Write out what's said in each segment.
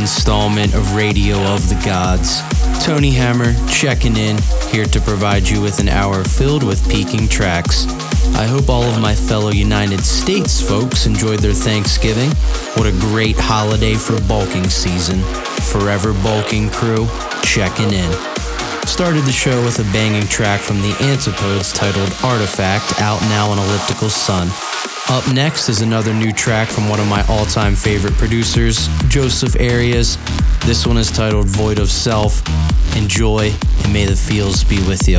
installment of Radio of the Gods. Tony Hammer checking in, here to provide you with an hour filled with peaking tracks. I hope all of my fellow United States folks enjoyed their Thanksgiving. What a great holiday for bulking season. Forever Bulking Crew, checking in. Started the show with a banging track from the Antipodes titled Artefact, out now on Elliptical Sun. Up next is another new track from one of my all time favorite producers, Joseph Areas. This one is titled Void of Self. Enjoy, and may the feels be with you.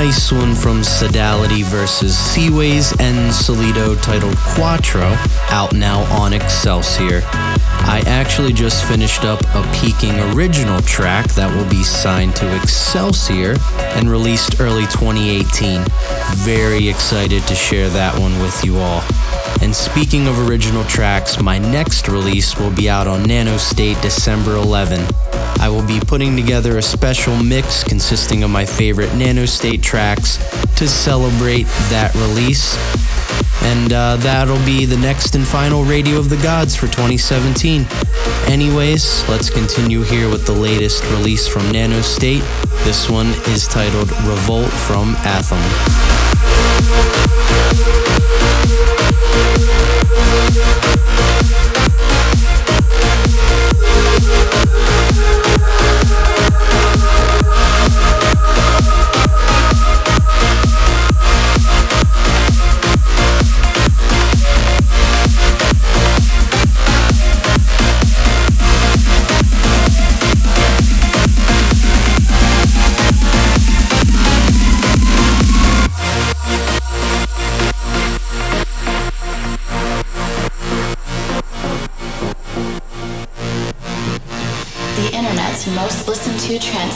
Sodality versus Seawayz and Sollito titled Quattro, out now on Excelsior. I actually just finished up a Peaking original track that will be signed to Excelsior and released early 2018. Very excited to share that one with you all. And speaking of original tracks, my next release will be out on Nanostate December 11. I will be putting together a special mix consisting of my favorite Nanostate tracks to celebrate that release. And uh, that'll be the next and final Radio of the Gods for 2017. Anyways, let's continue here with the latest release from Nanostate. This one is titled Revolt from ATHOM.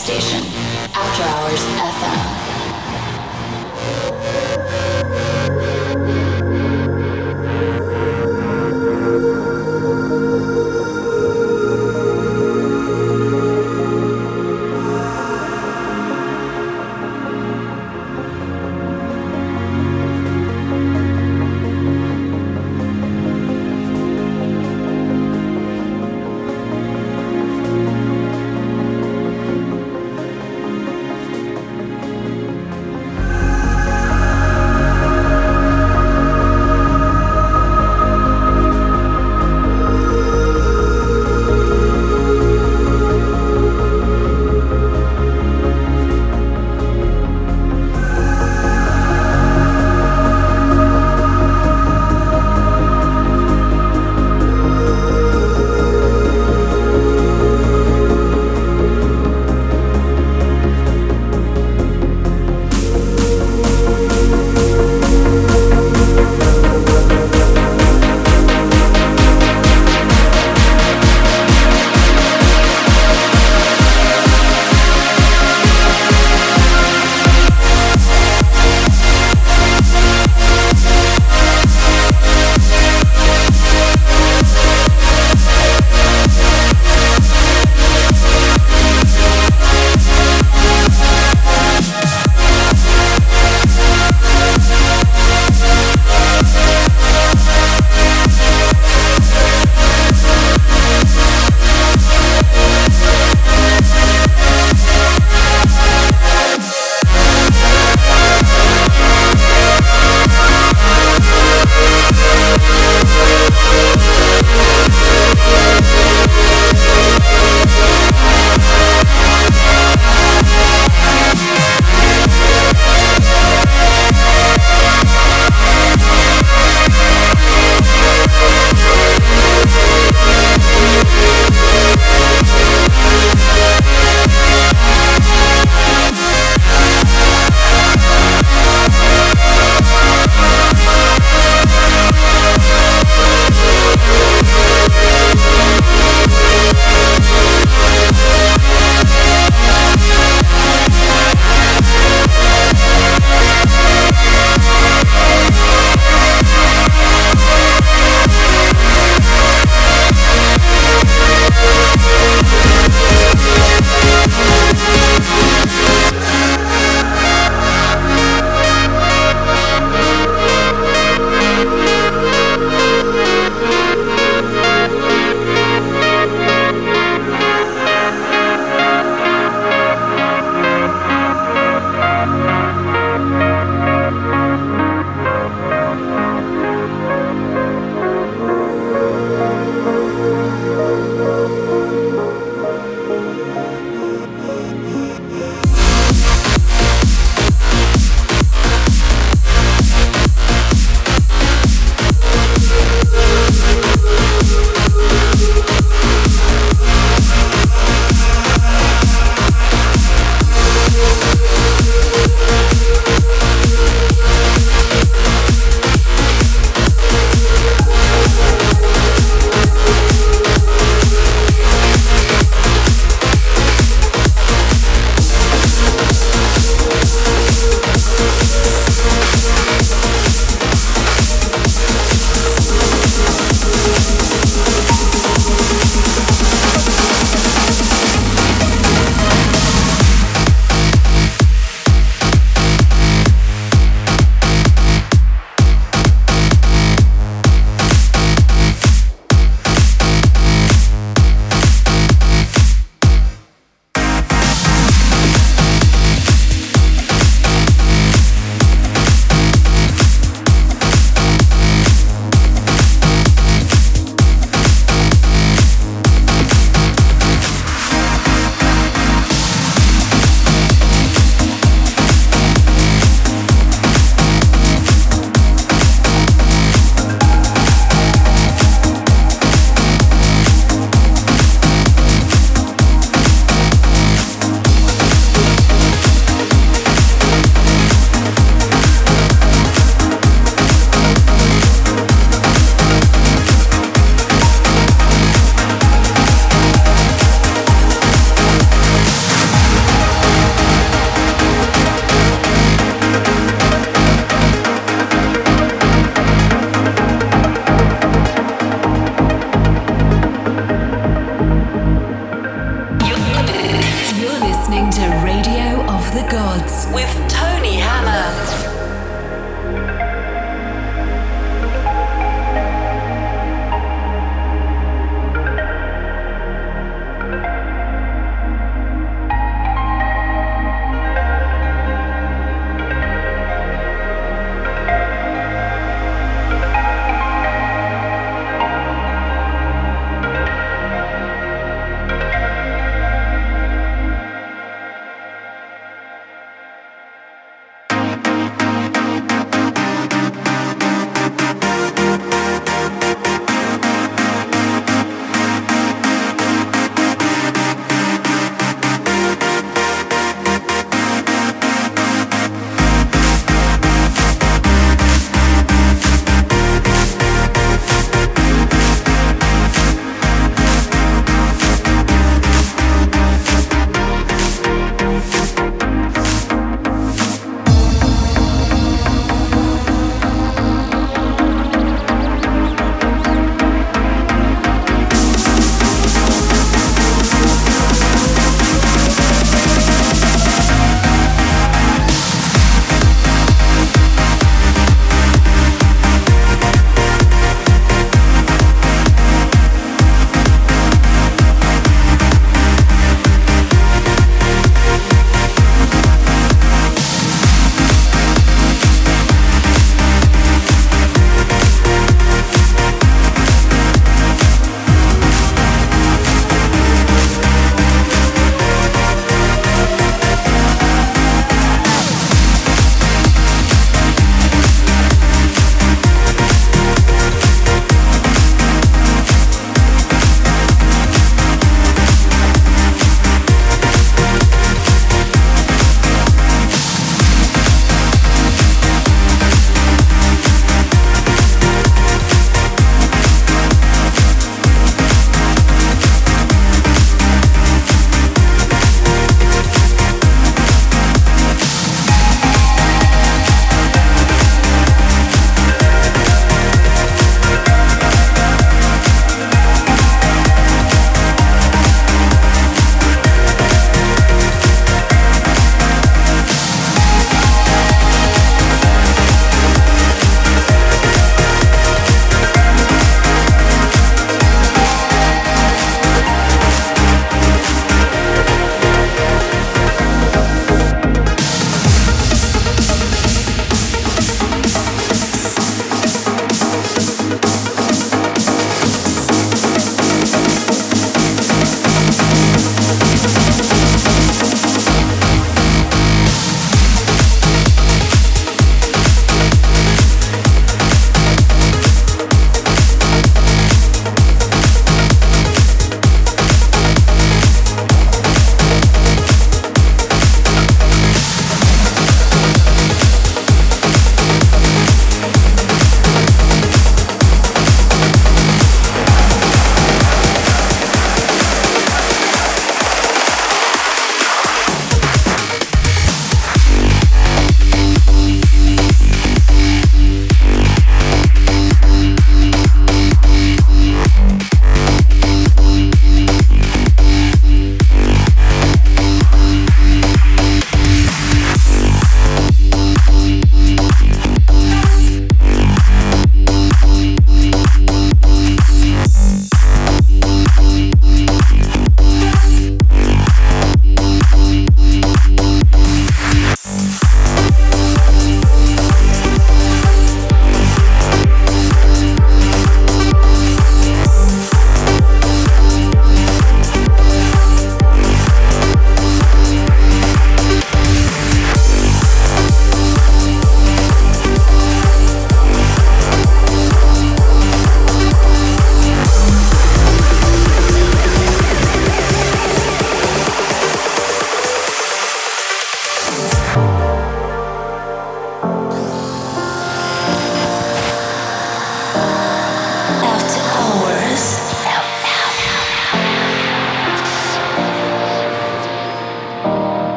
Station,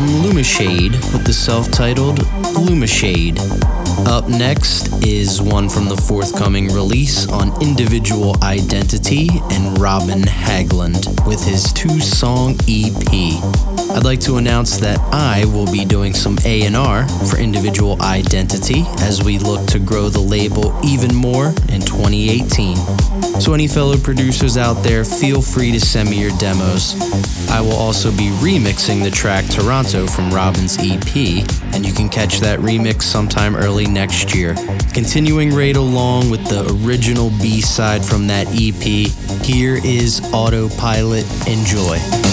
from Lumisade with the self titled Lumisade. Up next is one from the forthcoming release on Individual Identity and Robin Hagglund with his two song EP. I'd like to announce that I will be doing some A&R for Individual Identity as we look to grow the label even more in 2018. So any fellow producers out there, feel free to send me your demos. I will also be remixing the track Toronto from Robin's EP, and you can catch that remix sometime early next year. Continuing right along with the original B-side from that EP, here is Autopilot. Enjoy.